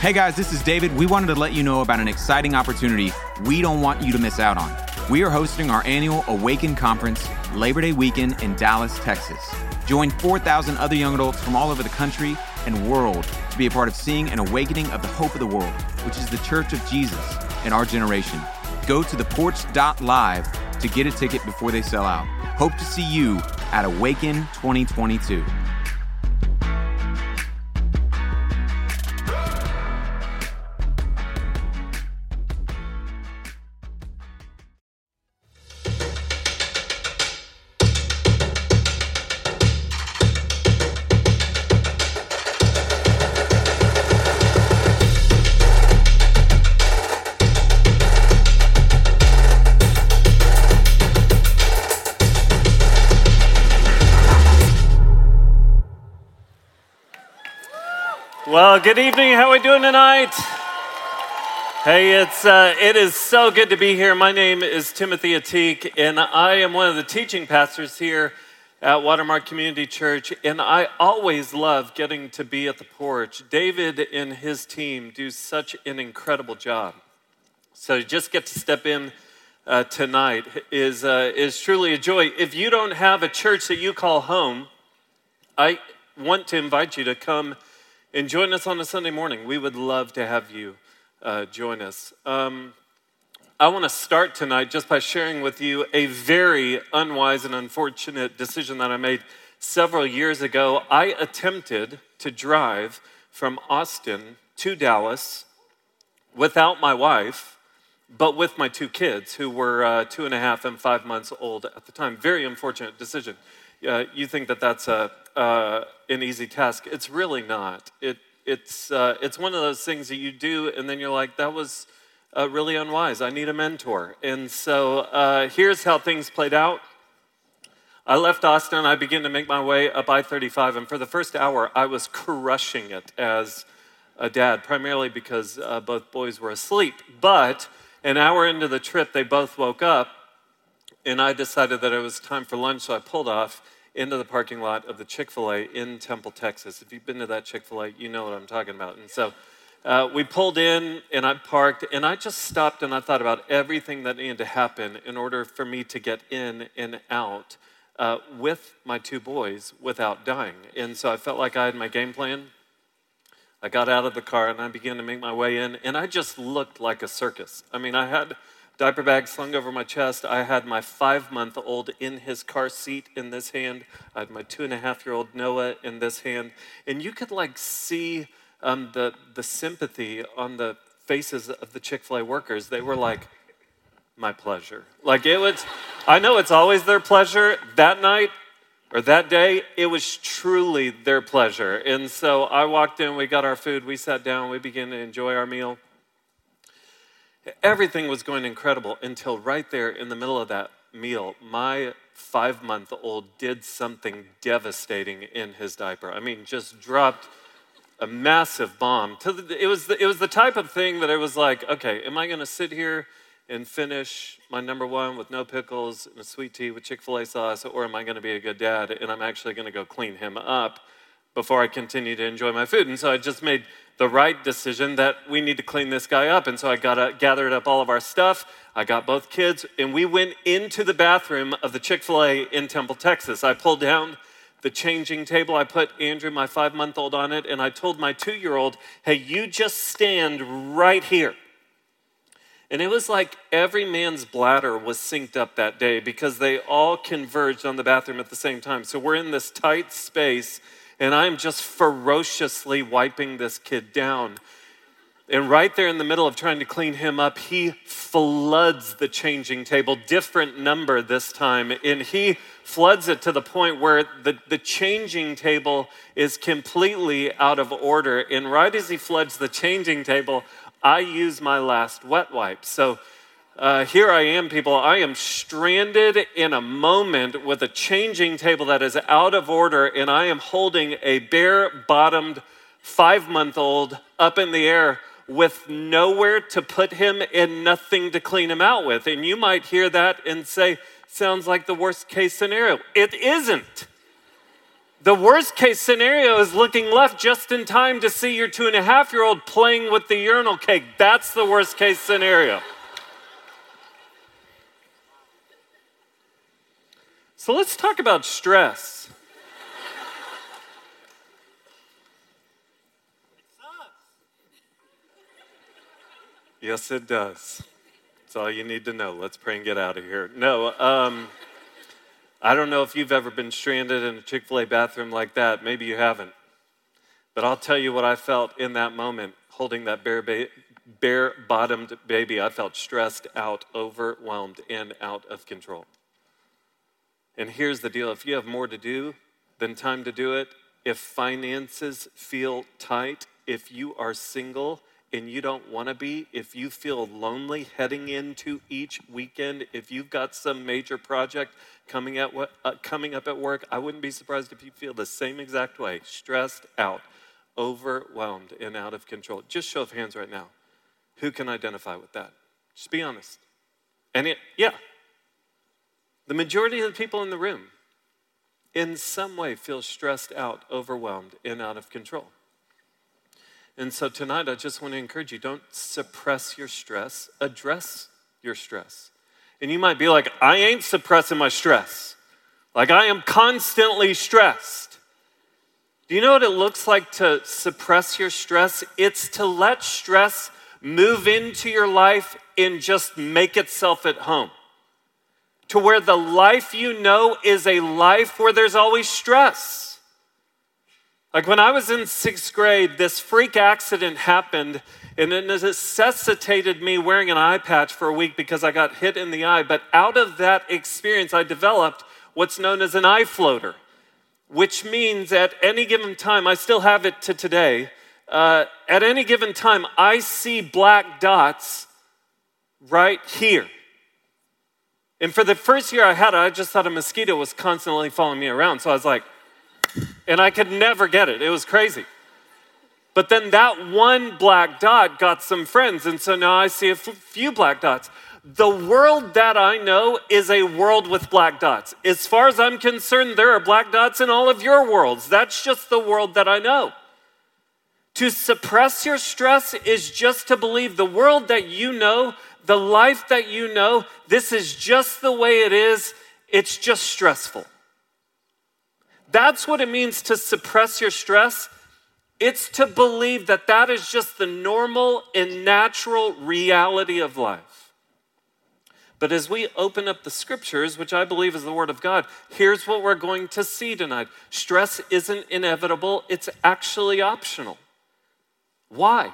Hey guys, this is David. We wanted to let you know about an exciting opportunity we don't want you to miss out on. We are hosting our annual Awaken Conference Labor Day weekend in Dallas, Texas. Join 4,000 other young adults from all over the country and world to be a part of seeing an awakening of the hope of the world, which is the church of Jesus in our generation. Go to theporch.live to get a ticket before they sell out. Hope to see you at Awaken 2022. Well, good evening. How are we doing tonight? Hey, it's uh, it is so good to be here. My name is Timothy Ateek, and I am one of the teaching pastors here at Watermark Community Church. And I always love getting to be at the porch. David and his team do such an incredible job. So just get to step in uh, tonight is uh, is truly a joy. If you don't have a church that you call home, I want to invite you to come and join us on a Sunday morning. We would love to have you uh, join us. Um, I want to start tonight just by sharing with you a very unwise and unfortunate decision that I made several years ago. I attempted to drive from Austin to Dallas without my wife, but with my two kids who were uh, two and a half and five months old at the time. Very unfortunate decision. Uh, you think that that's a, uh, an easy task. It's really not. It, it's, uh, it's one of those things that you do, and then you're like, that was uh, really unwise. I need a mentor. And so uh, here's how things played out. I left Austin. I began to make my way up I 35, and for the first hour, I was crushing it as a dad, primarily because both boys were asleep. But an hour into the trip, they both woke up, and I decided that it was time for lunch, so I pulled off into the parking lot of the Chick fil A in Temple, Texas. If you've been to that Chick fil A, you know what I'm talking about. And so uh, we pulled in and I parked and I just stopped and I thought about everything that needed to happen in order for me to get in and out uh, with my two boys without dying. And so I felt like I had my game plan. I got out of the car and I began to make my way in, and I just looked like a circus. I mean, I had diaper bag slung over my chest. I had my five month old in his car seat in this hand. I had my two and a half year old Noah in this hand. And you could like see um, the, the sympathy on the faces of the Chick fil A workers. They were like, my pleasure. Like it was, I know it's always their pleasure. That night, or that day, it was truly their pleasure. And so I walked in, we got our food, we sat down, we began to enjoy our meal. Everything was going incredible until right there in the middle of that meal, my five month old did something devastating in his diaper. I mean, just dropped a massive bomb. it, was the, it was the type of thing that I was like, okay, am I going to sit here and finish my number one with no pickles and a sweet tea with Chick fil A sauce, or am I going to be a good dad and I'm actually going to go clean him up before I continue to enjoy my food? And so I just made the right decision that we need to clean this guy up. And so I got uh, gathered up all of our stuff. I got both kids, and we went into the bathroom of the Chick fil A in Temple, Texas. I pulled down the changing table. I put Andrew, my five month old, on it, and I told my two year old, hey, you just stand right here. And it was like every man's bladder was synced up that day because they all converged on the bathroom at the same time. So we're in this tight space and I'm just ferociously wiping this kid down. And right there in the middle of trying to clean him up, he floods the changing table, different number this time. And he floods it to the point where the, the changing table is completely out of order. And right as he floods the changing table, I use my last wet wipe. So uh, here I am, people. I am stranded in a moment with a changing table that is out of order, and I am holding a bare bottomed five month old up in the air with nowhere to put him and nothing to clean him out with. And you might hear that and say, sounds like the worst case scenario. It isn't. The worst case scenario is looking left just in time to see your two and a half year old playing with the urinal cake. That's the worst case scenario. So let's talk about stress. It sucks. yes, it does. That's all you need to know. Let's pray and get out of here. No, um, I don't know if you've ever been stranded in a Chick fil A bathroom like that. Maybe you haven't. But I'll tell you what I felt in that moment holding that bare, ba- bare bottomed baby. I felt stressed out, overwhelmed, and out of control. And here's the deal if you have more to do than time to do it, if finances feel tight, if you are single, and you don't want to be, if you feel lonely heading into each weekend, if you've got some major project coming, at, uh, coming up at work, I wouldn't be surprised if you feel the same exact way stressed out, overwhelmed, and out of control. Just show of hands right now. Who can identify with that? Just be honest. And it, yeah, the majority of the people in the room in some way feel stressed out, overwhelmed, and out of control. And so tonight, I just want to encourage you don't suppress your stress, address your stress. And you might be like, I ain't suppressing my stress. Like, I am constantly stressed. Do you know what it looks like to suppress your stress? It's to let stress move into your life and just make itself at home. To where the life you know is a life where there's always stress. Like when I was in sixth grade, this freak accident happened and it necessitated me wearing an eye patch for a week because I got hit in the eye. But out of that experience, I developed what's known as an eye floater, which means at any given time, I still have it to today. Uh, at any given time, I see black dots right here. And for the first year I had it, I just thought a mosquito was constantly following me around. So I was like, and I could never get it. It was crazy. But then that one black dot got some friends, and so now I see a f- few black dots. The world that I know is a world with black dots. As far as I'm concerned, there are black dots in all of your worlds. That's just the world that I know. To suppress your stress is just to believe the world that you know, the life that you know, this is just the way it is. It's just stressful. That's what it means to suppress your stress. It's to believe that that is just the normal and natural reality of life. But as we open up the scriptures, which I believe is the Word of God, here's what we're going to see tonight stress isn't inevitable, it's actually optional. Why?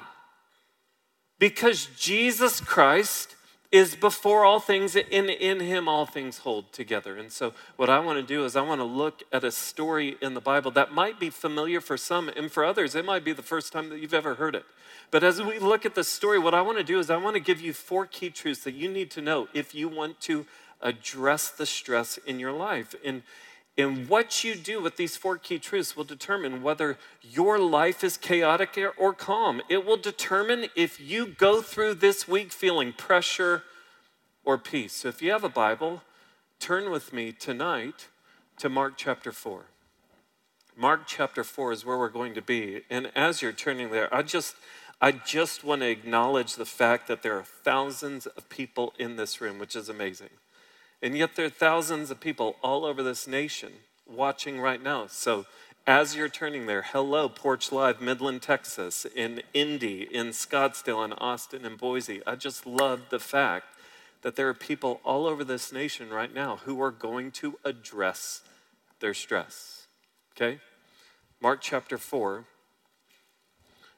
Because Jesus Christ is before all things, and in him all things hold together. And so, what I want to do is, I want to look at a story in the Bible that might be familiar for some, and for others, it might be the first time that you've ever heard it. But as we look at the story, what I want to do is, I want to give you four key truths that you need to know if you want to address the stress in your life. And, and what you do with these four key truths will determine whether your life is chaotic or calm. It will determine if you go through this week feeling pressure or peace. So if you have a Bible, turn with me tonight to Mark chapter 4. Mark chapter 4 is where we're going to be. And as you're turning there, I just I just want to acknowledge the fact that there are thousands of people in this room, which is amazing. And yet there are thousands of people all over this nation watching right now. So as you're turning there, hello, Porch Live, Midland, Texas, in Indy, in Scottsdale, in Austin, in Boise. I just love the fact that there are people all over this nation right now who are going to address their stress. Okay? Mark chapter 4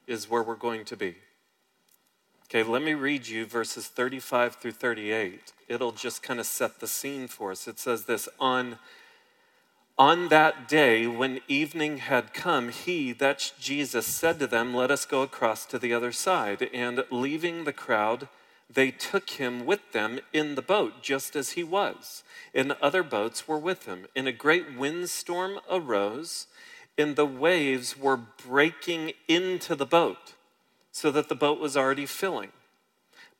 is where we're going to be. Okay, let me read you verses 35 through 38. It'll just kind of set the scene for us. It says this on on that day when evening had come, he, that's Jesus, said to them, Let us go across to the other side. And leaving the crowd, they took him with them in the boat, just as he was. And other boats were with him. And a great windstorm arose, and the waves were breaking into the boat so that the boat was already filling.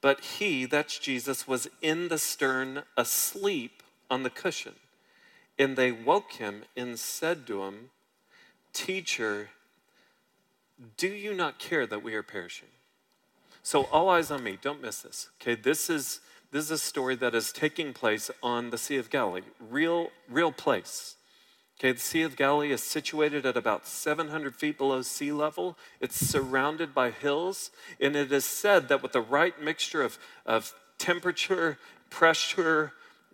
But he, that's Jesus, was in the stern asleep on the cushion. And they woke him and said to him, Teacher, do you not care that we are perishing? So, all eyes on me, don't miss this. Okay, this is, this is a story that is taking place on the Sea of Galilee, real, real place. Okay, the Sea of Galilee is situated at about 700 feet below sea level. It's surrounded by hills, and it is said that with the right mixture of, of temperature, pressure,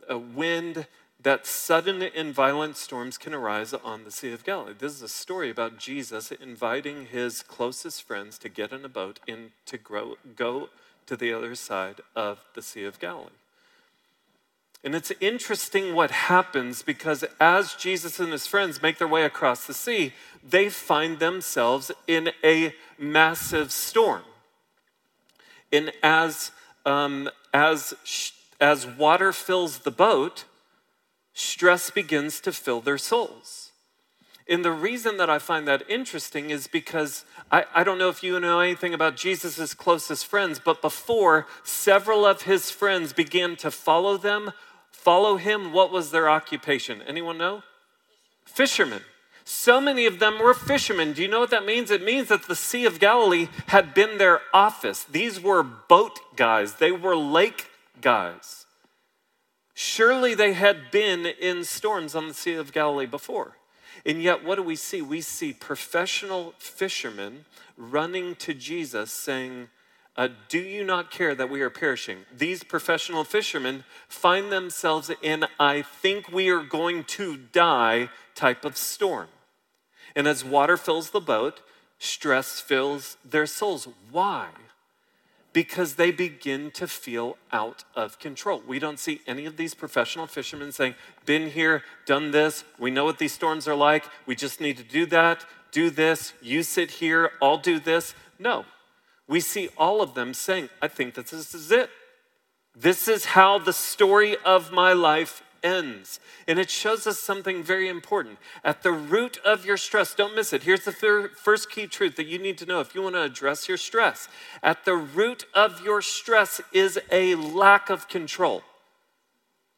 uh, wind, that sudden and violent storms can arise on the Sea of Galilee. This is a story about Jesus inviting his closest friends to get in a boat and to grow, go to the other side of the Sea of Galilee. And it's interesting what happens because as Jesus and his friends make their way across the sea, they find themselves in a massive storm. And as, um, as, as water fills the boat, stress begins to fill their souls. And the reason that I find that interesting is because I, I don't know if you know anything about Jesus' closest friends, but before several of his friends began to follow them, follow him, what was their occupation? Anyone know? Fishermen. So many of them were fishermen. Do you know what that means? It means that the Sea of Galilee had been their office. These were boat guys, they were lake guys. Surely they had been in storms on the Sea of Galilee before. And yet, what do we see? We see professional fishermen running to Jesus saying, uh, Do you not care that we are perishing? These professional fishermen find themselves in, I think we are going to die type of storm. And as water fills the boat, stress fills their souls. Why? because they begin to feel out of control. We don't see any of these professional fishermen saying, Been here, done this, we know what these storms are like, we just need to do that, do this, you sit here, I'll do this. No. We see all of them saying, I think that this is it. This is how the story of my life ends. And it shows us something very important. At the root of your stress, don't miss it. Here's the first key truth that you need to know if you want to address your stress. At the root of your stress is a lack of control.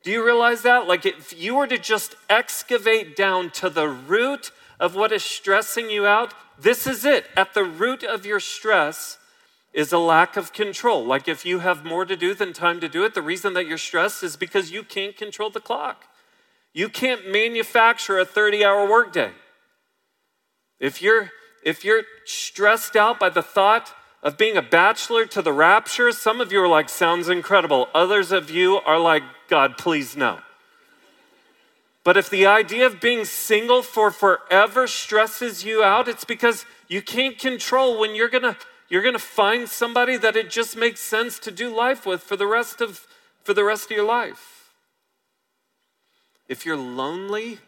Do you realize that? Like, if you were to just excavate down to the root of what is stressing you out, this is it. At the root of your stress is a lack of control. Like if you have more to do than time to do it, the reason that you're stressed is because you can't control the clock. You can't manufacture a 30 hour workday. If you're, if you're stressed out by the thought of being a bachelor to the rapture, some of you are like, sounds incredible. Others of you are like, God, please no. But if the idea of being single for forever stresses you out, it's because you can't control when you're gonna you're going to find somebody that it just makes sense to do life with for the rest of for the rest of your life. If you're lonely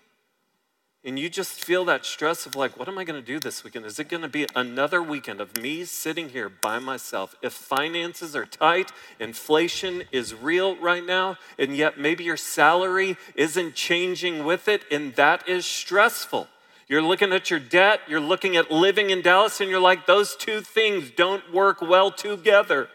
and you just feel that stress of like what am I going to do this weekend? Is it going to be another weekend of me sitting here by myself? If finances are tight, inflation is real right now, and yet maybe your salary isn't changing with it and that is stressful. You're looking at your debt, you're looking at living in Dallas, and you're like, those two things don't work well together.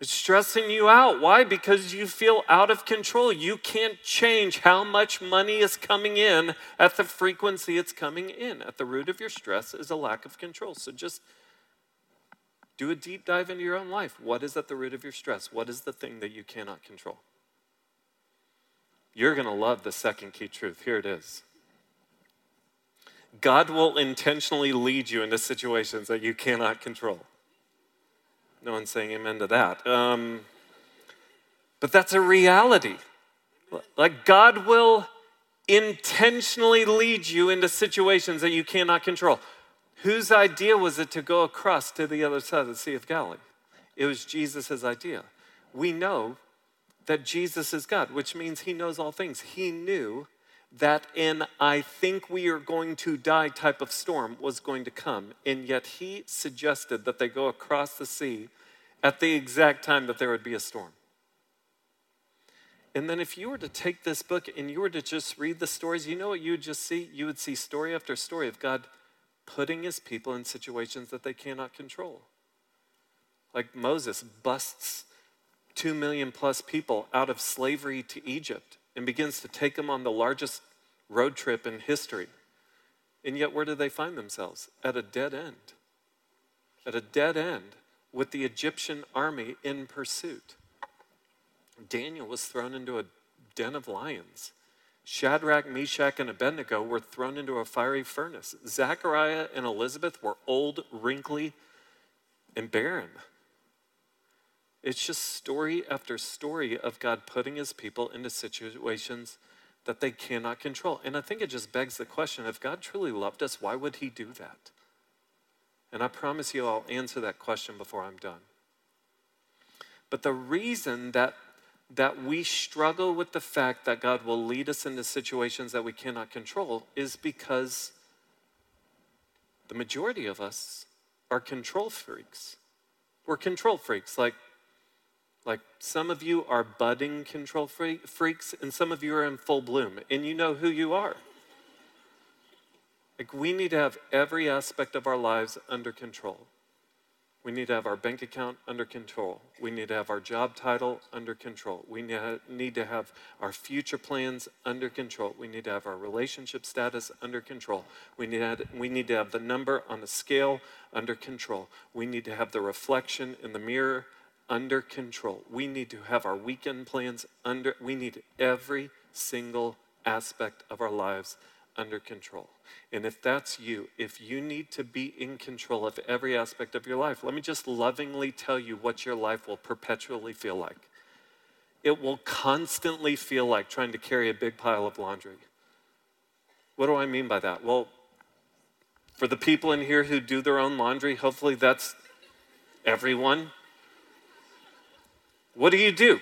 It's stressing you out. Why? Because you feel out of control. You can't change how much money is coming in at the frequency it's coming in. At the root of your stress is a lack of control. So just do a deep dive into your own life. What is at the root of your stress? What is the thing that you cannot control? You're going to love the second key truth. Here it is God will intentionally lead you into situations that you cannot control. No one's saying amen to that. Um, but that's a reality. Like, God will intentionally lead you into situations that you cannot control. Whose idea was it to go across to the other side of the Sea of Galilee? It was Jesus' idea. We know that Jesus is God, which means he knows all things. He knew that an I think we are going to die type of storm was going to come. And yet he suggested that they go across the sea at the exact time that there would be a storm. And then if you were to take this book and you were to just read the stories, you know what you would just see? You would see story after story of God putting his people in situations that they cannot control. Like Moses busts two million plus people out of slavery to Egypt and begins to take them on the largest road trip in history. And yet, where do they find themselves? At a dead end. At a dead end with the Egyptian army in pursuit. Daniel was thrown into a den of lions. Shadrach, Meshach, and Abednego were thrown into a fiery furnace. Zechariah and Elizabeth were old, wrinkly, and barren. It's just story after story of God putting his people into situations that they cannot control. And I think it just begs the question if God truly loved us, why would he do that? And I promise you I'll answer that question before I'm done. But the reason that that we struggle with the fact that God will lead us into situations that we cannot control is because the majority of us are control freaks. We're control freaks. Like, like some of you are budding control freaks, and some of you are in full bloom, and you know who you are. Like, we need to have every aspect of our lives under control. We need to have our bank account under control. We need to have our job title under control. We need to have our future plans under control. We need to have our relationship status under control. We need, to have, we need to have the number on the scale under control. We need to have the reflection in the mirror under control. We need to have our weekend plans under, we need every single aspect of our lives under control. And if that's you, if you need to be in control of every aspect of your life, let me just lovingly tell you what your life will perpetually feel like. It will constantly feel like trying to carry a big pile of laundry. What do I mean by that? Well, for the people in here who do their own laundry, hopefully that's everyone. What do you do?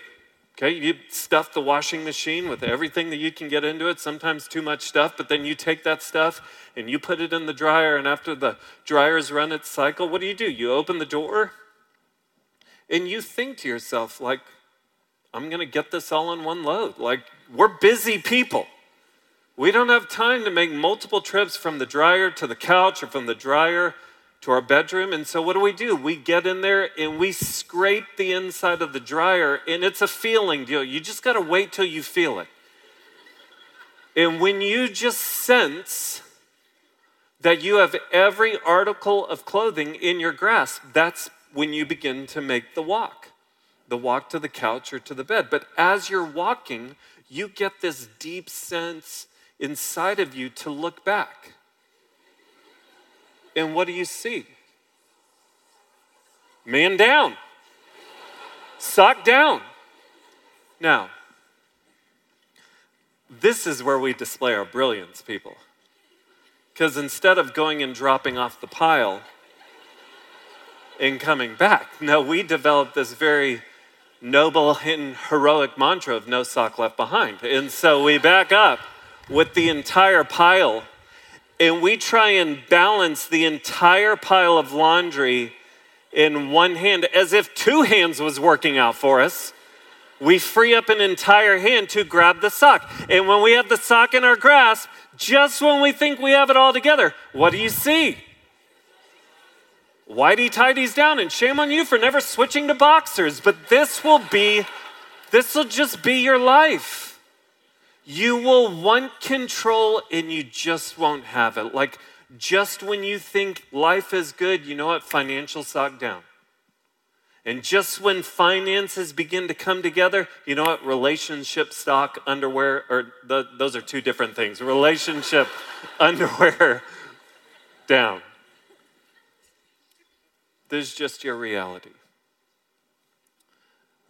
Okay, you stuff the washing machine with everything that you can get into it, sometimes too much stuff, but then you take that stuff and you put it in the dryer, and after the dryer's run its cycle, what do you do? You open the door and you think to yourself, like, I'm to get this all in one load. Like, we're busy people. We don't have time to make multiple trips from the dryer to the couch or from the dryer to our bedroom. And so, what do we do? We get in there and we scrape the inside of the dryer, and it's a feeling deal. You just got to wait till you feel it. And when you just sense that you have every article of clothing in your grasp, that's when you begin to make the walk the walk to the couch or to the bed. But as you're walking, you get this deep sense inside of you to look back and what do you see? Man down, sock down. Now, this is where we display our brilliance, people. Because instead of going and dropping off the pile and coming back, no, we developed this very noble and heroic mantra of no sock left behind. And so we back up with the entire pile and we try and balance the entire pile of laundry in one hand as if two hands was working out for us. We free up an entire hand to grab the sock. And when we have the sock in our grasp, just when we think we have it all together, what do you see? Whitey tidies down, and shame on you for never switching to boxers. But this will be, this will just be your life you will want control and you just won't have it. Like, just when you think life is good, you know what? Financial sock down. And just when finances begin to come together, you know what? Relationship stock, underwear, or the, those are two different things. Relationship, underwear, down. This is just your reality.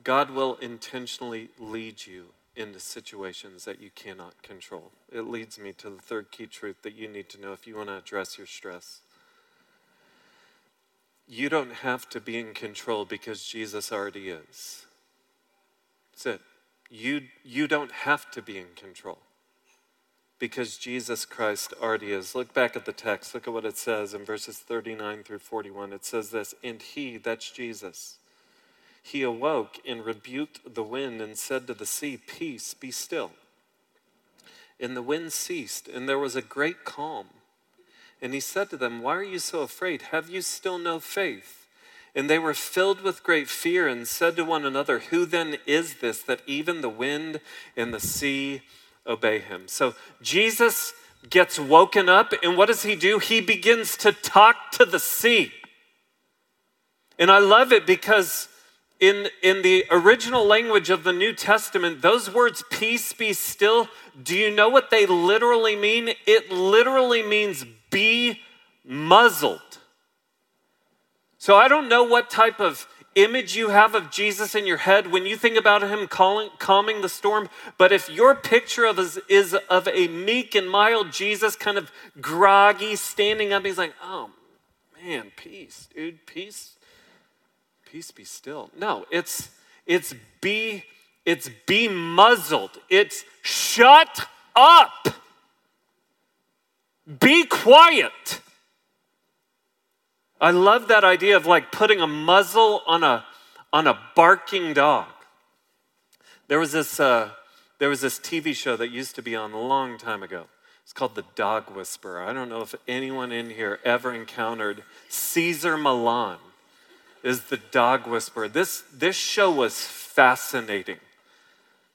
God will intentionally lead you into situations that you cannot control. It leads me to the third key truth that you need to know if you want to address your stress. You don't have to be in control because Jesus already is. That's it. You, you don't have to be in control because Jesus Christ already is. Look back at the text. Look at what it says in verses 39 through 41. It says this And he, that's Jesus, he awoke and rebuked the wind and said to the sea, Peace, be still. And the wind ceased, and there was a great calm. And he said to them, Why are you so afraid? Have you still no faith? And they were filled with great fear and said to one another, Who then is this that even the wind and the sea obey him. So Jesus gets woken up, and what does he do? He begins to talk to the sea. And I love it because in, in the original language of the New Testament, those words, peace be still, do you know what they literally mean? It literally means be muzzled. So I don't know what type of image you have of Jesus in your head when you think about him calling, calming the storm. But if your picture of is, is of a meek and mild Jesus, kind of groggy, standing up, he's like, oh man, peace, dude, peace, peace be still. No, it's it's be it's be muzzled. It's shut up. Be quiet. I love that idea of like putting a muzzle on a, on a barking dog. There was, this, uh, there was this TV show that used to be on a long time ago. It's called The Dog Whisperer. I don't know if anyone in here ever encountered Cesar Millan is the dog whisperer. This, this show was fascinating.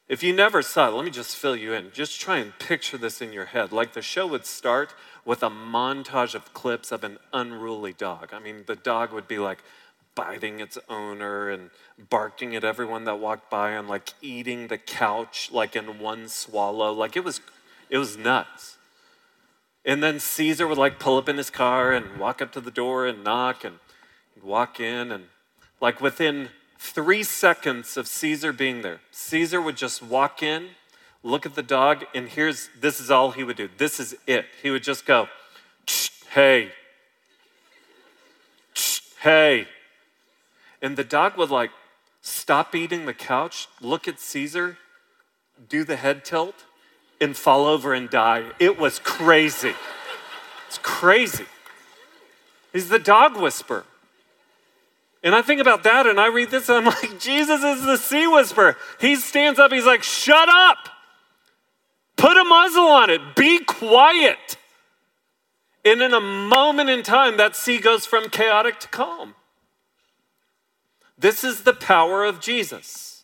If you never saw it, let me just fill you in. Just try and picture this in your head. Like the show would start with a montage of clips of an unruly dog. I mean, the dog would be like biting its owner and barking at everyone that walked by and like eating the couch like in one swallow. Like it was it was nuts. And then Cesar would like pull up in his car and walk up to the door and knock and walk in and like within 3 seconds of Cesar being there, Cesar would just walk in look at the dog, and here's this is all he would do. This is it. He would just go, hey, hey. And the dog would like stop eating the couch, look at Cesar, do the head tilt, and fall over and die. It was crazy. It's crazy. He's the dog whisperer. And I think about that and I read this and I'm like, Jesus is the sea whisperer. He stands up, he's like, shut up. Put a muzzle on it. Be quiet. And in a moment in time, that sea goes from chaotic to calm. This is the power of Jesus.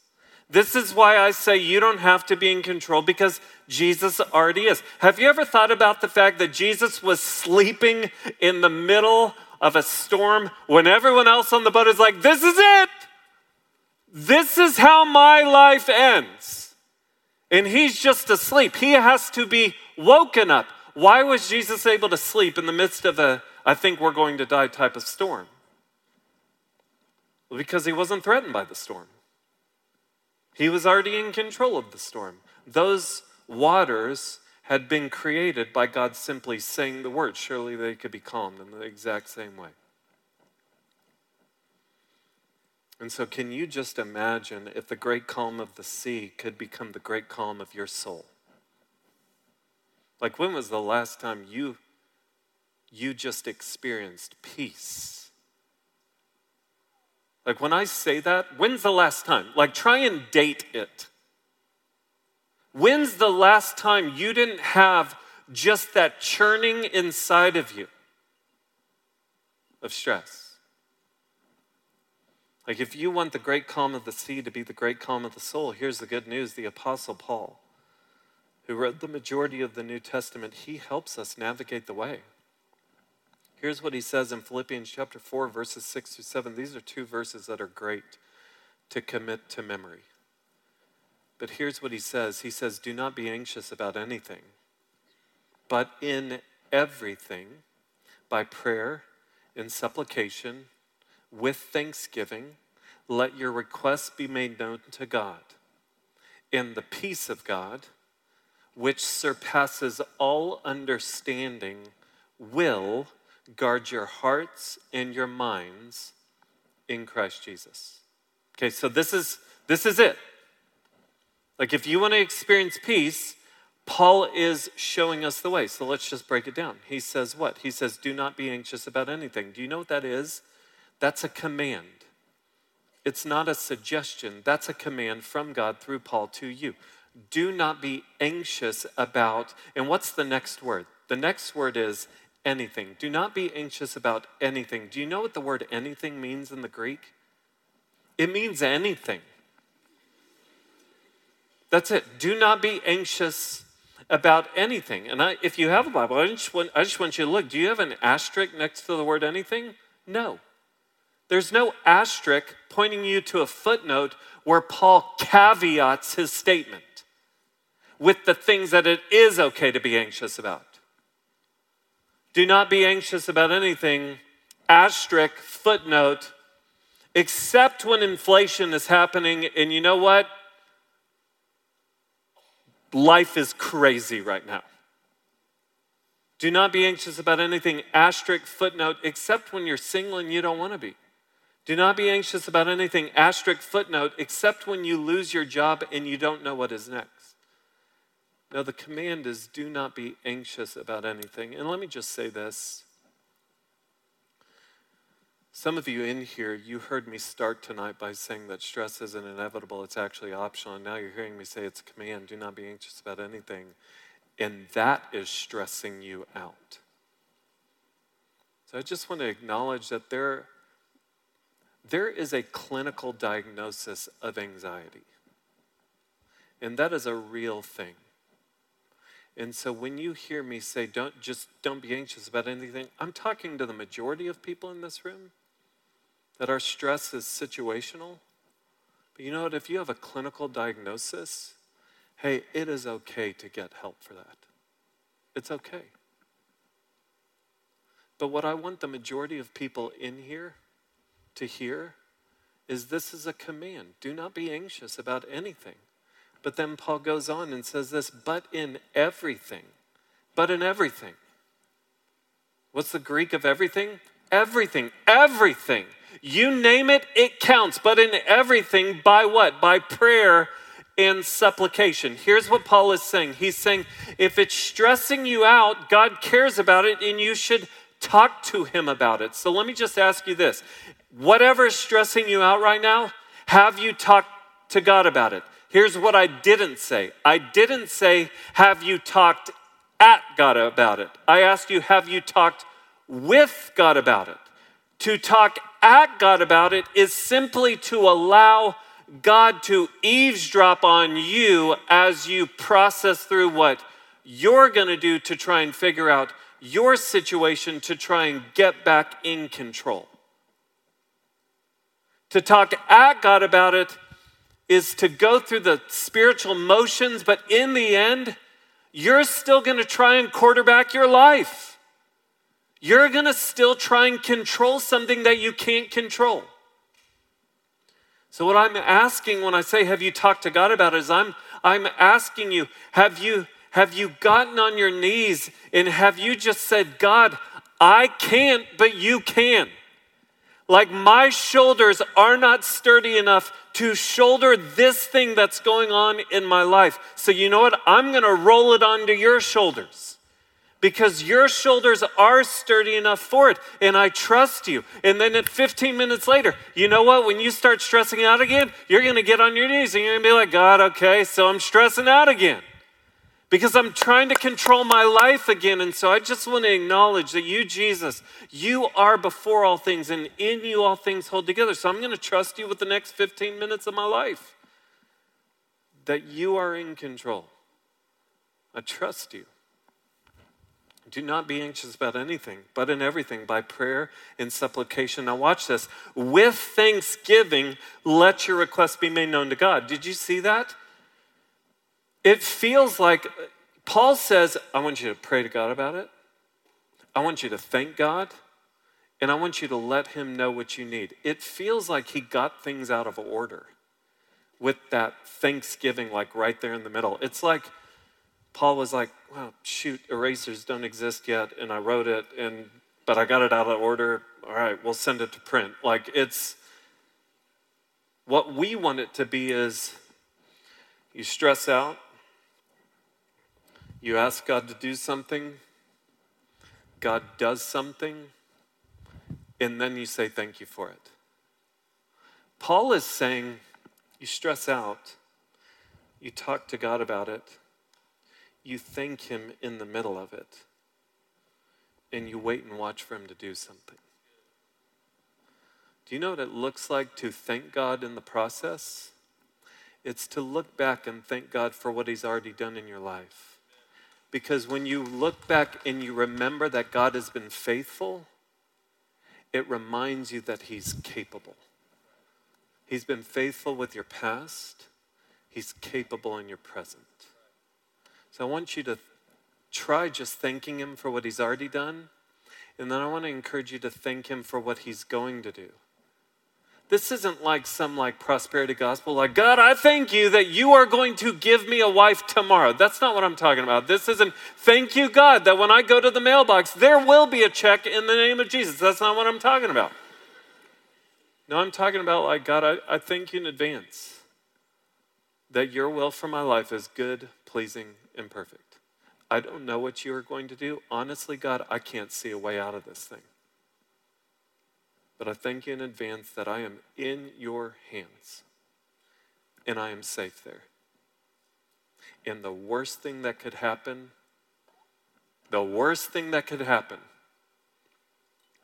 This is why I say you don't have to be in control because Jesus already is. Have you ever thought about the fact that Jesus was sleeping in the middle of a storm when everyone else on the boat is like, This is it. This is how my life ends and he's just asleep. He has to be woken up. Why was Jesus able to sleep in the midst of a, I think we're going to die type of storm? Well, because he wasn't threatened by the storm. He was already in control of the storm. Those waters had been created by God simply saying the word. Surely they could be calmed in the exact same way. And so, can you just imagine if the great calm of the sea could become the great calm of your soul? Like, when was the last time you, you just experienced peace? Like, when I say that, when's the last time? Like, try and date it. When's the last time you didn't have just that churning inside of you of stress? Like, if you want the great calm of the sea to be the great calm of the soul, here's the good news the Apostle Paul, who wrote the majority of the New Testament, he helps us navigate the way. Here's what he says in Philippians chapter 4, verses 6 through 7. These are two verses that are great to commit to memory. But here's what he says He says, Do not be anxious about anything, but in everything, by prayer and supplication, with thanksgiving, let your requests be made known to God. And the peace of God, which surpasses all understanding, will guard your hearts and your minds in Christ Jesus. Okay, so this is this is it. Like if you want to experience peace, Paul is showing us the way. So let's just break it down. He says what? He says, Do not be anxious about anything. Do you know what that is? That's a command. It's not a suggestion. That's a command from God through Paul to you. Do not be anxious about, and what's the next word? The next word is anything. Do not be anxious about anything. Do you know what the word anything means in the Greek? It means anything. That's it. Do not be anxious about anything. And I, if you have a Bible, I just, want, I just want you to look. Do you have an asterisk next to the word anything? No. There's no asterisk pointing you to a footnote where Paul caveats his statement with the things that it is okay to be anxious about. Do not be anxious about anything, asterisk, footnote, except when inflation is happening. And you know what? Life is crazy right now. Do not be anxious about anything, asterisk, footnote, except when you're single and you don't want to be. Do not be anxious about anything, asterisk, footnote, except when you lose your job and you don't know what is next. No, the command is do not be anxious about anything. And let me just say this. Some of you in here, you heard me start tonight by saying that stress isn't inevitable, it's actually optional. And now you're hearing me say it's a command do not be anxious about anything. And that is stressing you out. So I just want to acknowledge that there, there is a clinical diagnosis of anxiety, and that is a real thing. And so when you hear me say, don't just don't be anxious about anything, I'm talking to the majority of people in this room that our stress is situational. But you know what? If you have a clinical diagnosis, hey, it is okay to get help for that. It's okay. But what I want the majority of people in here to hear is this is a command. Do not be anxious about anything. But then Paul goes on and says this, but in everything. But in everything. What's the Greek of everything? Everything. Everything. You name it, it counts. But in everything, by what? By prayer and supplication. Here's what Paul is saying He's saying, if it's stressing you out, God cares about it, and you should talk to Him about it. So let me just ask you this whatever is stressing you out right now, have you talked to God about it? Here's what I didn't say I didn't say, have you talked at God about it? I asked you, have you talked with God about it? To talk at God about it is simply to allow God to eavesdrop on you as you process through what you're going to do to try and figure out your situation to try and get back in control. To talk at God about it is to go through the spiritual motions, but in the end, you're still going to try and quarterback your life you're going to still try and control something that you can't control. So, what I'm asking when I say, Have you talked to God about it, is I'm, I'm asking you, have you, have you gotten on your knees and have you just said, God, I can't, but you can? Like, my shoulders are not sturdy enough to shoulder this thing that's going on in my life. So, you know what? I'm going to roll it onto your shoulders because your shoulders are sturdy enough for it, and I trust you. And then at 15 minutes later, you know what? When you start stressing out again, you're going to get on your knees and you're going to be like, God, okay, so I'm stressing out again because I'm trying to control my life again. And so I just want to acknowledge that you, Jesus, you are before all things, and in you all things hold together. So I'm going to trust you with the next 15 minutes of my life that you are in control. I trust you. Do not be anxious about anything, but in everything, by prayer and supplication. Now, watch this. With thanksgiving, let your requests be made known to God. Did you see that? It feels like Paul says, I want you to pray to God about it. I want you to thank God. And I want you to let Him know what you need. It feels like he got things out of order with that thanksgiving, like right there in the middle. It's like, Paul was like, well, shoot, erasers don't exist yet, and I wrote it, and but I got it out of order. All right, we'll send it to print. Like it's what we want it to be is you stress out, you ask God to do something, God does something, and then you say thank you for it. Paul is saying you stress out, you talk to God about it, you thank Him in the middle of it, and you wait and watch for Him to do something. Do you know what it looks like to thank God in the process? It's to look back and thank God for what He's already done in your life. Because when you look back and you remember that God has been faithful, it reminds you that He's capable. He's been faithful with your past, He's capable in your present. So I want you to try just thanking Him for what He's already done, and then I want to encourage you to thank Him for what He's going to do. This isn't like some like prosperity gospel, like, God, I thank you that you are going to give me a wife tomorrow. That's not what I'm talking about. This isn't, thank you, God, that when I go to the mailbox, there will be a check in the name of Jesus. That's not what I'm talking about. No, I'm talking about like, God, I, I thank you in advance that your will for my life is good, pleasing, and perfect. I don't know what you are going to do. Honestly, God, I can't see a way out of this thing. But I thank you in advance that I am in your hands and I am safe there. And the worst thing that could happen, the worst thing that could happen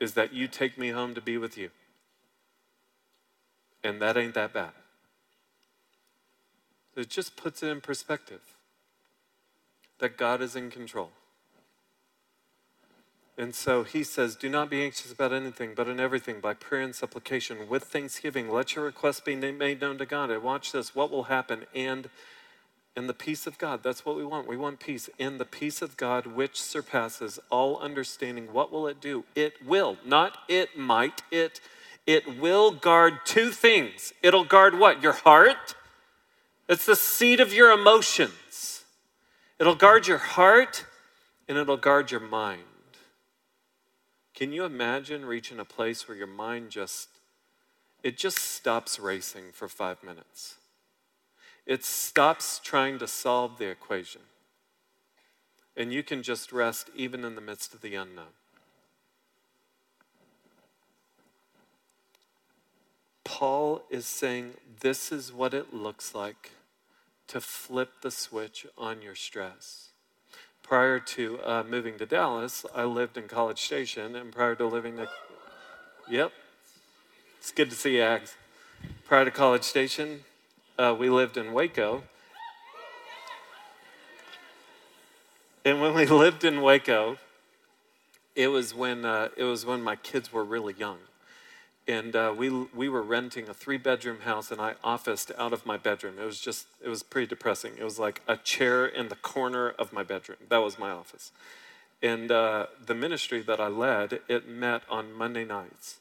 is that you take me home to be with you. And that ain't that bad. It just puts it in perspective that God is in control. And so he says, Do not be anxious about anything, but in everything, by prayer and supplication, with thanksgiving, let your requests be made known to God. And watch this, what will happen? And in the peace of God, that's what we want. We want peace. In the peace of God, which surpasses all understanding, what will it do? It will, not it might, it it will guard two things. It'll guard what? Your heart. It's the seat of your emotions. It'll guard your heart and it'll guard your mind. Can you imagine reaching a place where your mind just it just stops racing for 5 minutes? It stops trying to solve the equation. And you can just rest even in the midst of the unknown. Paul is saying this is what it looks like to flip the switch on your stress prior to uh, moving to Dallas, I lived in College Station, and prior to living to, yep, it's good to see you, Ags. Prior to College Station, uh, we lived in Waco. And when we lived in Waco, it was when uh, it was when my kids were really young and uh, we, we were renting a three bedroom house and i officed out of my bedroom. It was just it was pretty depressing. It was like a chair in the corner of my bedroom. That was my office. And uh, the ministry that i led it met on monday nights.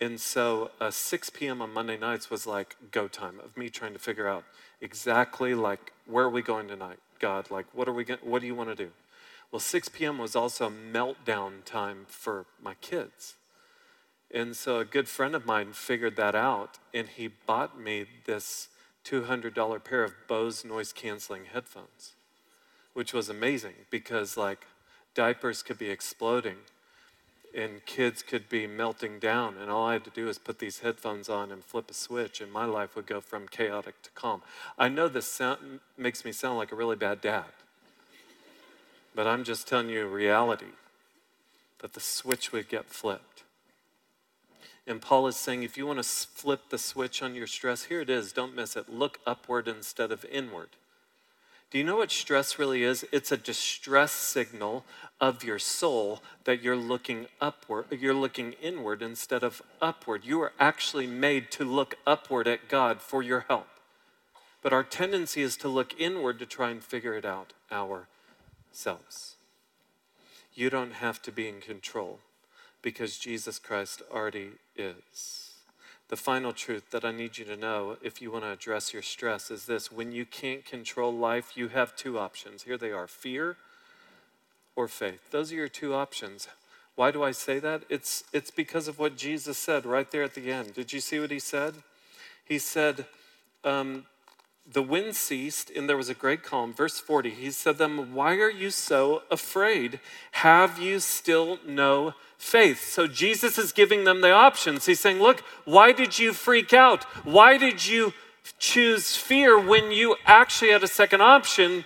And so uh, 6 p.m on monday nights was like go time of me trying to figure out exactly like where are we going tonight god? Like what are we going what do you want to do? Well 6 p.m was also meltdown time for my kids and so a good friend of mine figured that out, and he bought me this $200 pair of Bose noise canceling headphones, which was amazing because, like, diapers could be exploding and kids could be melting down, and all I had to do is put these headphones on and flip a switch, and my life would go from chaotic to calm. I know this sound, makes me sound like a really bad dad, but I'm just telling you reality that the switch would get flipped. And Paul is saying, if you want to flip the switch on your stress, here it is. Don't miss it. Look upward instead of inward. Do you know what stress really is? It's a distress signal of your soul that you're looking upward, you're looking inward instead of upward. You are actually made to look upward at God for your help. But our tendency is to look inward to try and figure it out ourselves. You don't have to be in control because Jesus Christ already is. The final truth that I need you to know if you want to address your stress is this when you can't control life, you have two options. Here they are fear or faith. Those are your two options. Why do I say that? It's, it's because of what Jesus said right there at the end. Did you see what he said? He said, um, The wind ceased and there was a great calm. Verse 40, he said to them, Why are you so afraid? Have you still no faith. So Jesus is giving them the options. He's saying, Look, why did you freak out? Why did you choose fear when you actually had a second option?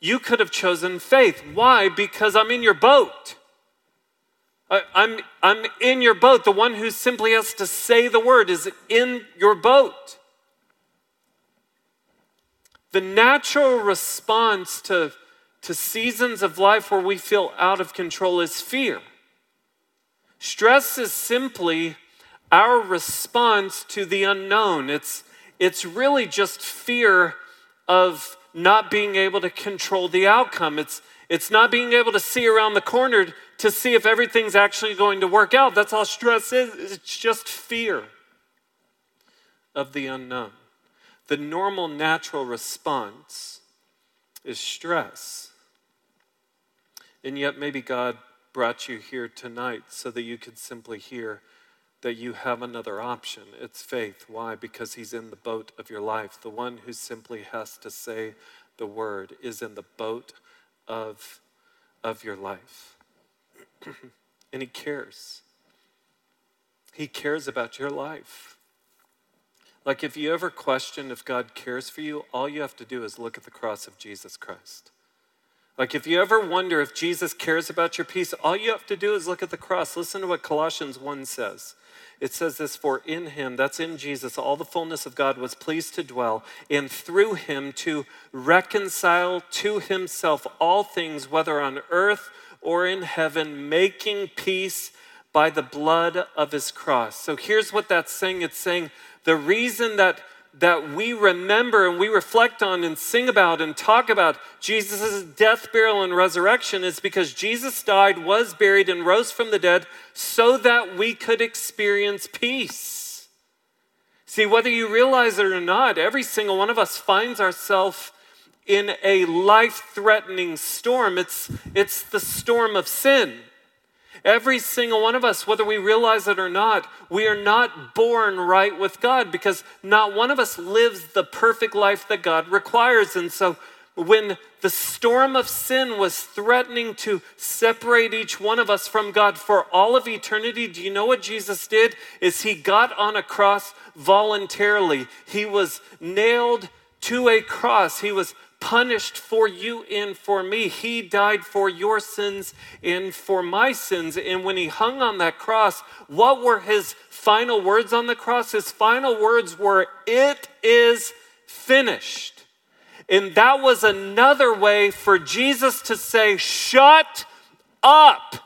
You could have chosen faith. Why? Because I'm in your boat. I, I'm, I'm in your boat. The one who simply has to say the word is in your boat. The natural response to to seasons of life where we feel out of control is fear. Stress is simply our response to the unknown. It's, it's really just fear of not being able to control the outcome. It's, it's not being able to see around the corner to see if everything's actually going to work out. That's all stress is. It's just fear of the unknown. The normal, natural response is stress. And yet, maybe God brought you here tonight so that you could simply hear that you have another option. It's faith. Why? Because He's in the boat of your life. The one who simply has to say the word is in the boat of, of your life. and He cares. He cares about your life. Like, if you ever question if God cares for you, all you have to do is look at the cross of Jesus Christ. Like, if you ever wonder if Jesus cares about your peace, all you have to do is look at the cross. Listen to what Colossians 1 says. It says this For in him, that's in Jesus, all the fullness of God was pleased to dwell, and through him to reconcile to himself all things, whether on earth or in heaven, making peace by the blood of his cross. So here's what that's saying it's saying the reason that that we remember and we reflect on and sing about and talk about Jesus' death, burial, and resurrection is because Jesus died, was buried, and rose from the dead so that we could experience peace. See, whether you realize it or not, every single one of us finds ourselves in a life threatening storm. It's, it's the storm of sin. Every single one of us, whether we realize it or not, we are not born right with God because not one of us lives the perfect life that God requires. And so when the storm of sin was threatening to separate each one of us from God for all of eternity, do you know what Jesus did? Is he got on a cross voluntarily. He was nailed to a cross. He was punished for you and for me. He died for your sins and for my sins. And when he hung on that cross, what were his final words on the cross? His final words were, It is finished. And that was another way for Jesus to say, Shut up,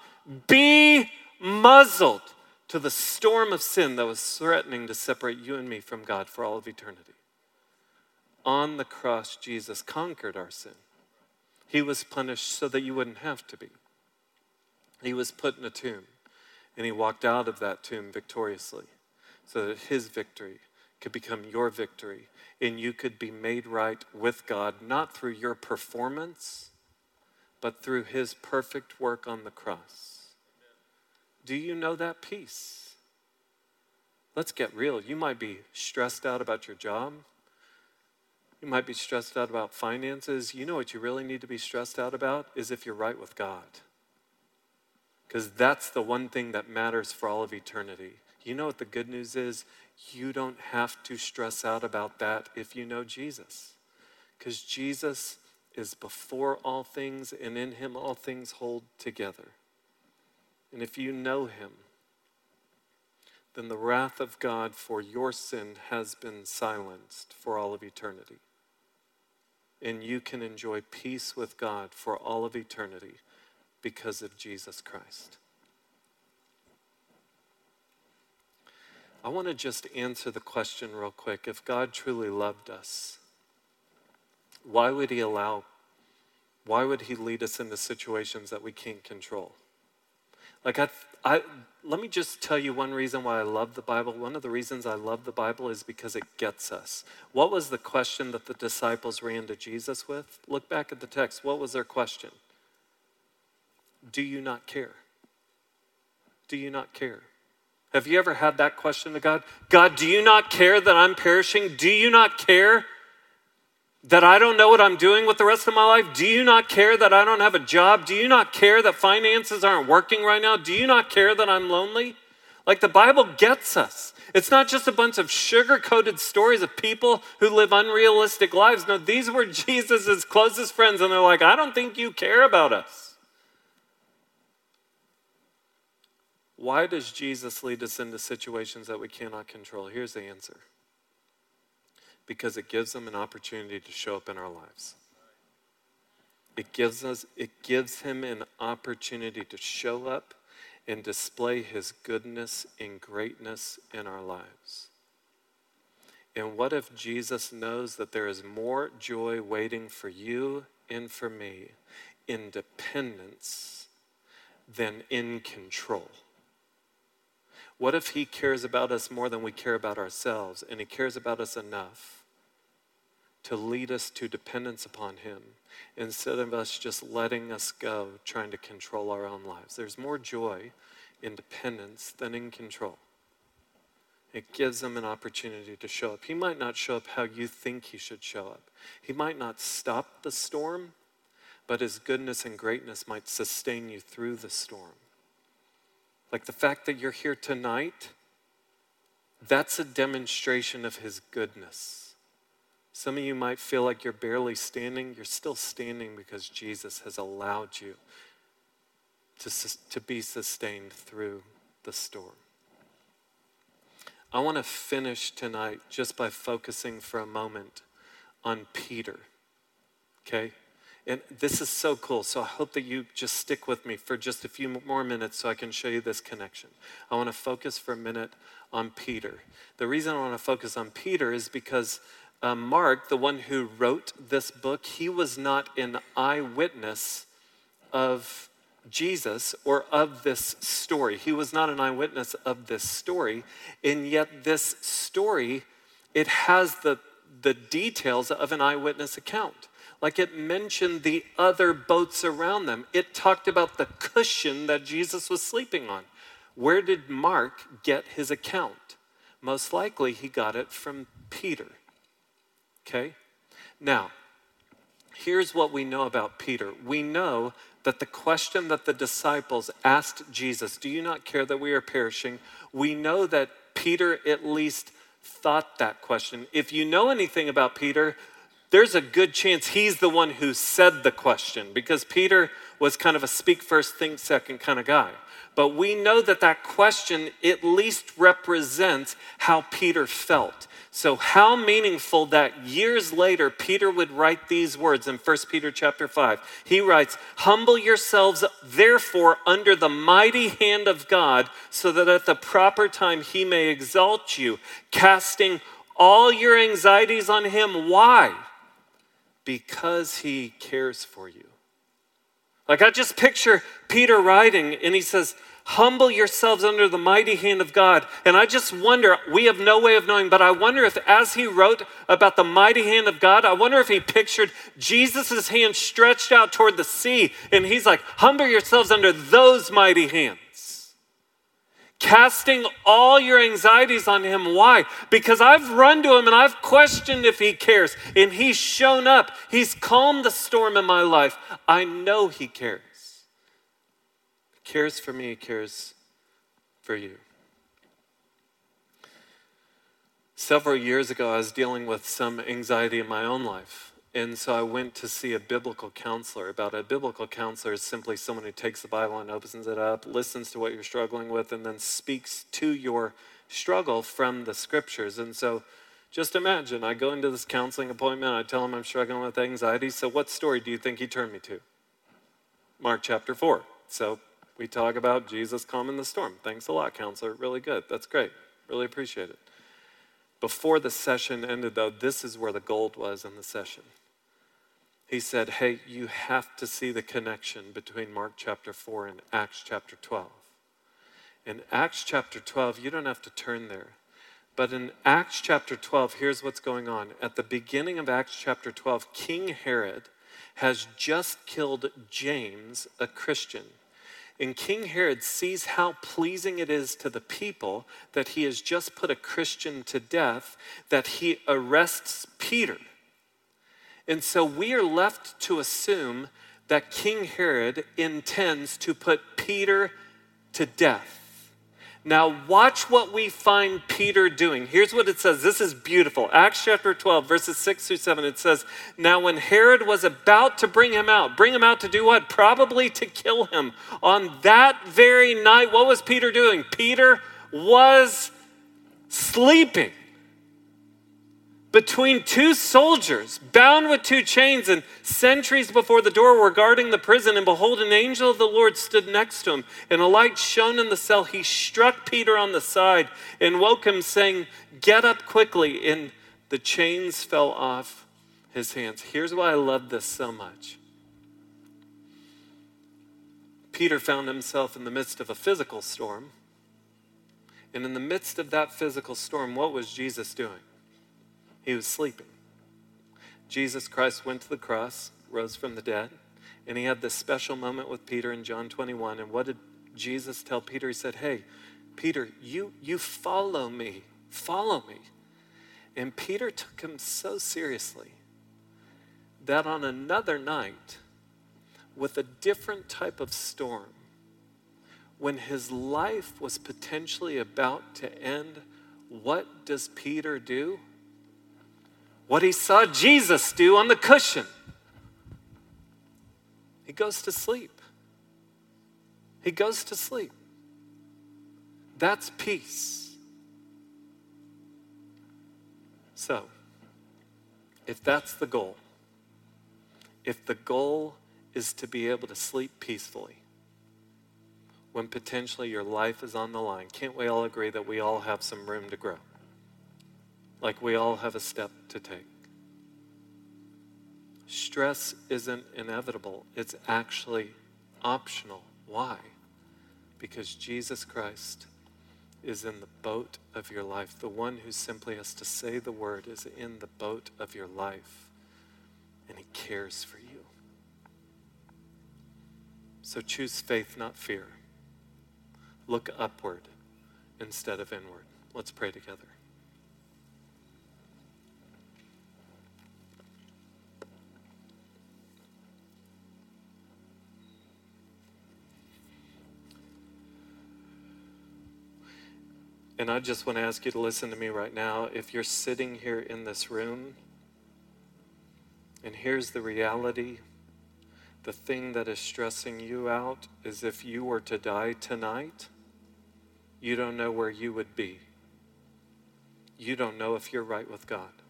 be muzzled to the storm of sin that was threatening to separate you and me from God for all of eternity on the cross, Jesus conquered our sin. He was punished so that you wouldn't have to be. He was put in a tomb, and he walked out of that tomb victoriously so that his victory could become your victory, and you could be made right with God, not through your performance, but through his perfect work on the cross. Do you know that peace? Let's get real. You might be stressed out about your job. You might be stressed out about finances. You know what you really need to be stressed out about is if you're right with God. Because that's the one thing that matters for all of eternity. You know what the good news is? You don't have to stress out about that if you know Jesus. Because Jesus is before all things, and in him all things hold together. And if you know him, then the wrath of God for your sin has been silenced for all of eternity and you can enjoy peace with God for all of eternity because of Jesus Christ. I want to just answer the question real quick. If God truly loved us, why would He allow, why would He lead us into situations that we can't control? Like, I, I, let me just tell you one reason why I love the Bible. One of the reasons I love the Bible is because it gets us. What was the question that the disciples ran to Jesus with? Look back at the text. What was their question? Do you not care? Do you not care? Have you ever had that question to God? God, do you not care that I'm perishing? Do you not care that I don't know what I'm doing with the rest of my life? Do you not care that I don't have a job? Do you not care that finances aren't working right now? Do you not care that I'm lonely? Like the Bible gets us. It's not just a bunch of sugar coated stories of people who live unrealistic lives. No, these were Jesus' closest friends, and they're like, I don't think you care about us. Why does Jesus lead us into situations that we cannot control? Here's the answer because it gives them an opportunity to show up in our lives. It gives us it gives him an opportunity to show up and display his goodness and greatness in our lives. And what if Jesus knows that there is more joy waiting for you and for me in dependence than in control? What if he cares about us more than we care about ourselves and he cares about us enough to lead us to dependence upon him instead of us just letting us go trying to control our own lives? There's more joy in dependence than in control. It gives him an opportunity to show up. He might not show up how you think he should show up. He might not stop the storm, but his goodness and greatness might sustain you through the storm. Like the fact that you're here tonight, that's a demonstration of his goodness. Some of you might feel like you're barely standing. You're still standing because Jesus has allowed you to, to be sustained through the storm. I want to finish tonight just by focusing for a moment on Peter. Okay? And this is so cool. So I hope that you just stick with me for just a few more minutes so I can show you this connection. I want to focus for a minute on Peter. The reason I want to focus on Peter is because uh, Mark, the one who wrote this book, he was not an eyewitness of Jesus or of this story. He was not an eyewitness of this story, and yet this story it has the the details of an eyewitness account. Like it mentioned the other boats around them. It talked about the cushion that Jesus was sleeping on. Where did Mark get his account? Most likely he got it from Peter. Okay? Now, here's what we know about Peter. We know that the question that the disciples asked Jesus, Do you not care that we are perishing? We know that Peter at least thought that question. If you know anything about Peter, there's a good chance he's the one who said the question because Peter was kind of a speak first, think second kind of guy. But we know that that question at least represents how Peter felt. So how meaningful that years later Peter would write these words in 1 Peter chapter 5. He writes, "Humble yourselves therefore under the mighty hand of God, so that at the proper time he may exalt you, casting all your anxieties on him." Why? because he cares for you. Like I just picture Peter writing, and he says, Humble yourselves under the mighty hand of God. And I just wonder, we have no way of knowing, but I wonder if as he wrote about the mighty hand of God, I wonder if he pictured Jesus' hand stretched out toward the sea, and he's like, Humble yourselves under those mighty hands casting all your anxieties on him. Why? Because I've run to him and I've questioned if he cares, and he's shown up. He's calmed the storm in my life. I know he cares. He cares for me, he cares for you. Several years ago, I was dealing with some anxiety in my own life. And so I went to see a biblical counselor. About a biblical counselor is simply someone who takes the Bible and opens it up, listens to what you're struggling with, and then speaks to your struggle from the scriptures. And so just imagine I go into this counseling appointment, I tell him I'm struggling with anxiety. So, what story do you think he turned me to? Mark chapter 4. So, we talk about Jesus calming the storm. Thanks a lot, counselor. Really good. That's great. Really appreciate it. Before the session ended, though, this is where the gold was in the session he said, Hey, you have to see the connection between Mark chapter 4 and Acts chapter 12. In Acts chapter 12, you don't have to turn there. But in Acts chapter 12, here's what's going on. At the beginning of Acts chapter 12, King Herod has just killed James, a Christian. And King Herod sees how pleasing it is to the people that he has just put a Christian to death, that he arrests Peter. And so we are left to assume that King Herod intends to put Peter to death. Now, watch what we find Peter doing. Here's what it says. This is beautiful. Acts chapter 12, verses 6 through 7. It says, Now, when Herod was about to bring him out, bring him out to do what? Probably to kill him. On that very night, what was Peter doing? Peter was sleeping. Between two soldiers, bound with two chains, and sentries before the door were guarding the prison. And behold, an angel of the Lord stood next to him, and a light shone in the cell. He struck Peter on the side and woke him, saying, Get up quickly. And the chains fell off his hands. Here's why I love this so much. Peter found himself in the midst of a physical storm. And in the midst of that physical storm, what was Jesus doing? He was sleeping. Jesus Christ went to the cross, rose from the dead, and he had this special moment with Peter in John 21. And what did Jesus tell Peter? He said, Hey, Peter, you, you follow me. Follow me. And Peter took him so seriously that on another night, with a different type of storm, when his life was potentially about to end, what does Peter do? What he saw Jesus do on the cushion. He goes to sleep. He goes to sleep. That's peace. So, if that's the goal, if the goal is to be able to sleep peacefully when potentially your life is on the line, can't we all agree that we all have some room to grow? Like we all have a step to take. Stress isn't inevitable, it's actually optional. Why? Because Jesus Christ is in the boat of your life. The one who simply has to say the word is in the boat of your life, and he cares for you. So choose faith, not fear. Look upward instead of inward. Let's pray together. And I just want to ask you to listen to me right now. If you're sitting here in this room, and here's the reality the thing that is stressing you out is if you were to die tonight, you don't know where you would be. You don't know if you're right with God.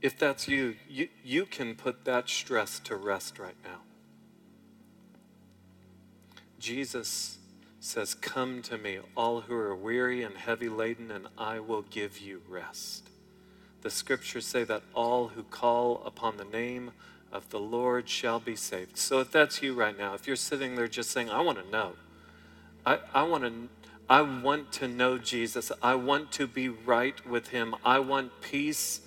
If that's you, you, you can put that stress to rest right now. Jesus says, Come to me, all who are weary and heavy laden, and I will give you rest. The scriptures say that all who call upon the name of the Lord shall be saved. So if that's you right now, if you're sitting there just saying, I want to know, I, I want to. I want to know Jesus. I want to be right with Him. I want peace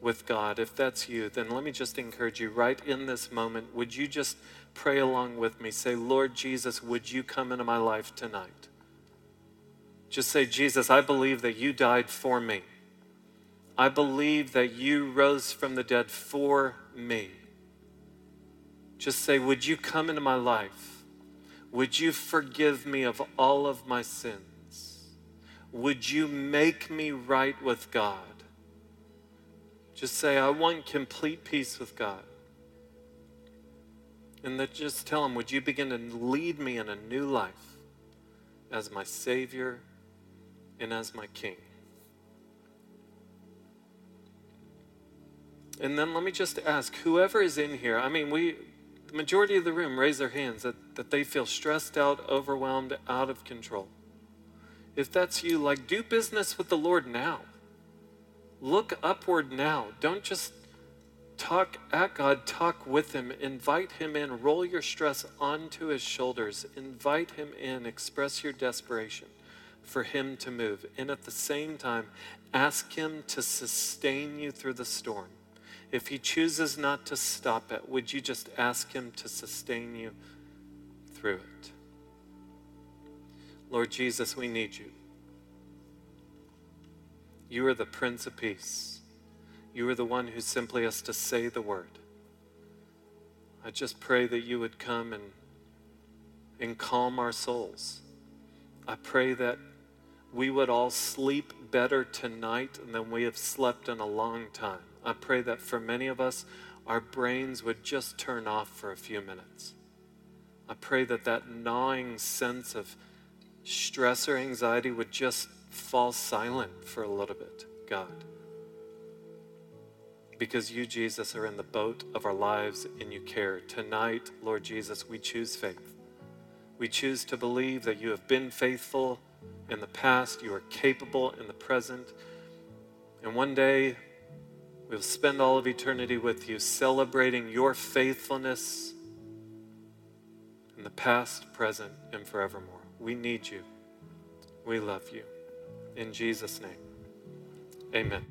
with God. If that's you, then let me just encourage you right in this moment. Would you just pray along with me. Say, Lord Jesus, would you come into my life tonight? Just say, Jesus, I believe that you died for me. I believe that you rose from the dead for me. Just say, Would you come into my life? Would you forgive me of all of my sins? Would you make me right with God? Just say, I want complete peace with God. And that just tell him, would you begin to lead me in a new life as my Savior and as my King? And then let me just ask whoever is in here, I mean, we, the majority of the room raise their hands that, that they feel stressed out, overwhelmed, out of control. If that's you, like, do business with the Lord now. Look upward now. Don't just Talk at God, talk with Him, invite Him in, roll your stress onto His shoulders, invite Him in, express your desperation for Him to move. And at the same time, ask Him to sustain you through the storm. If He chooses not to stop it, would you just ask Him to sustain you through it? Lord Jesus, we need you. You are the Prince of Peace. You are the one who simply has to say the word. I just pray that you would come and, and calm our souls. I pray that we would all sleep better tonight than we have slept in a long time. I pray that for many of us, our brains would just turn off for a few minutes. I pray that that gnawing sense of stress or anxiety would just fall silent for a little bit, God. Because you, Jesus, are in the boat of our lives and you care. Tonight, Lord Jesus, we choose faith. We choose to believe that you have been faithful in the past, you are capable in the present, and one day we'll spend all of eternity with you, celebrating your faithfulness in the past, present, and forevermore. We need you. We love you. In Jesus' name, amen.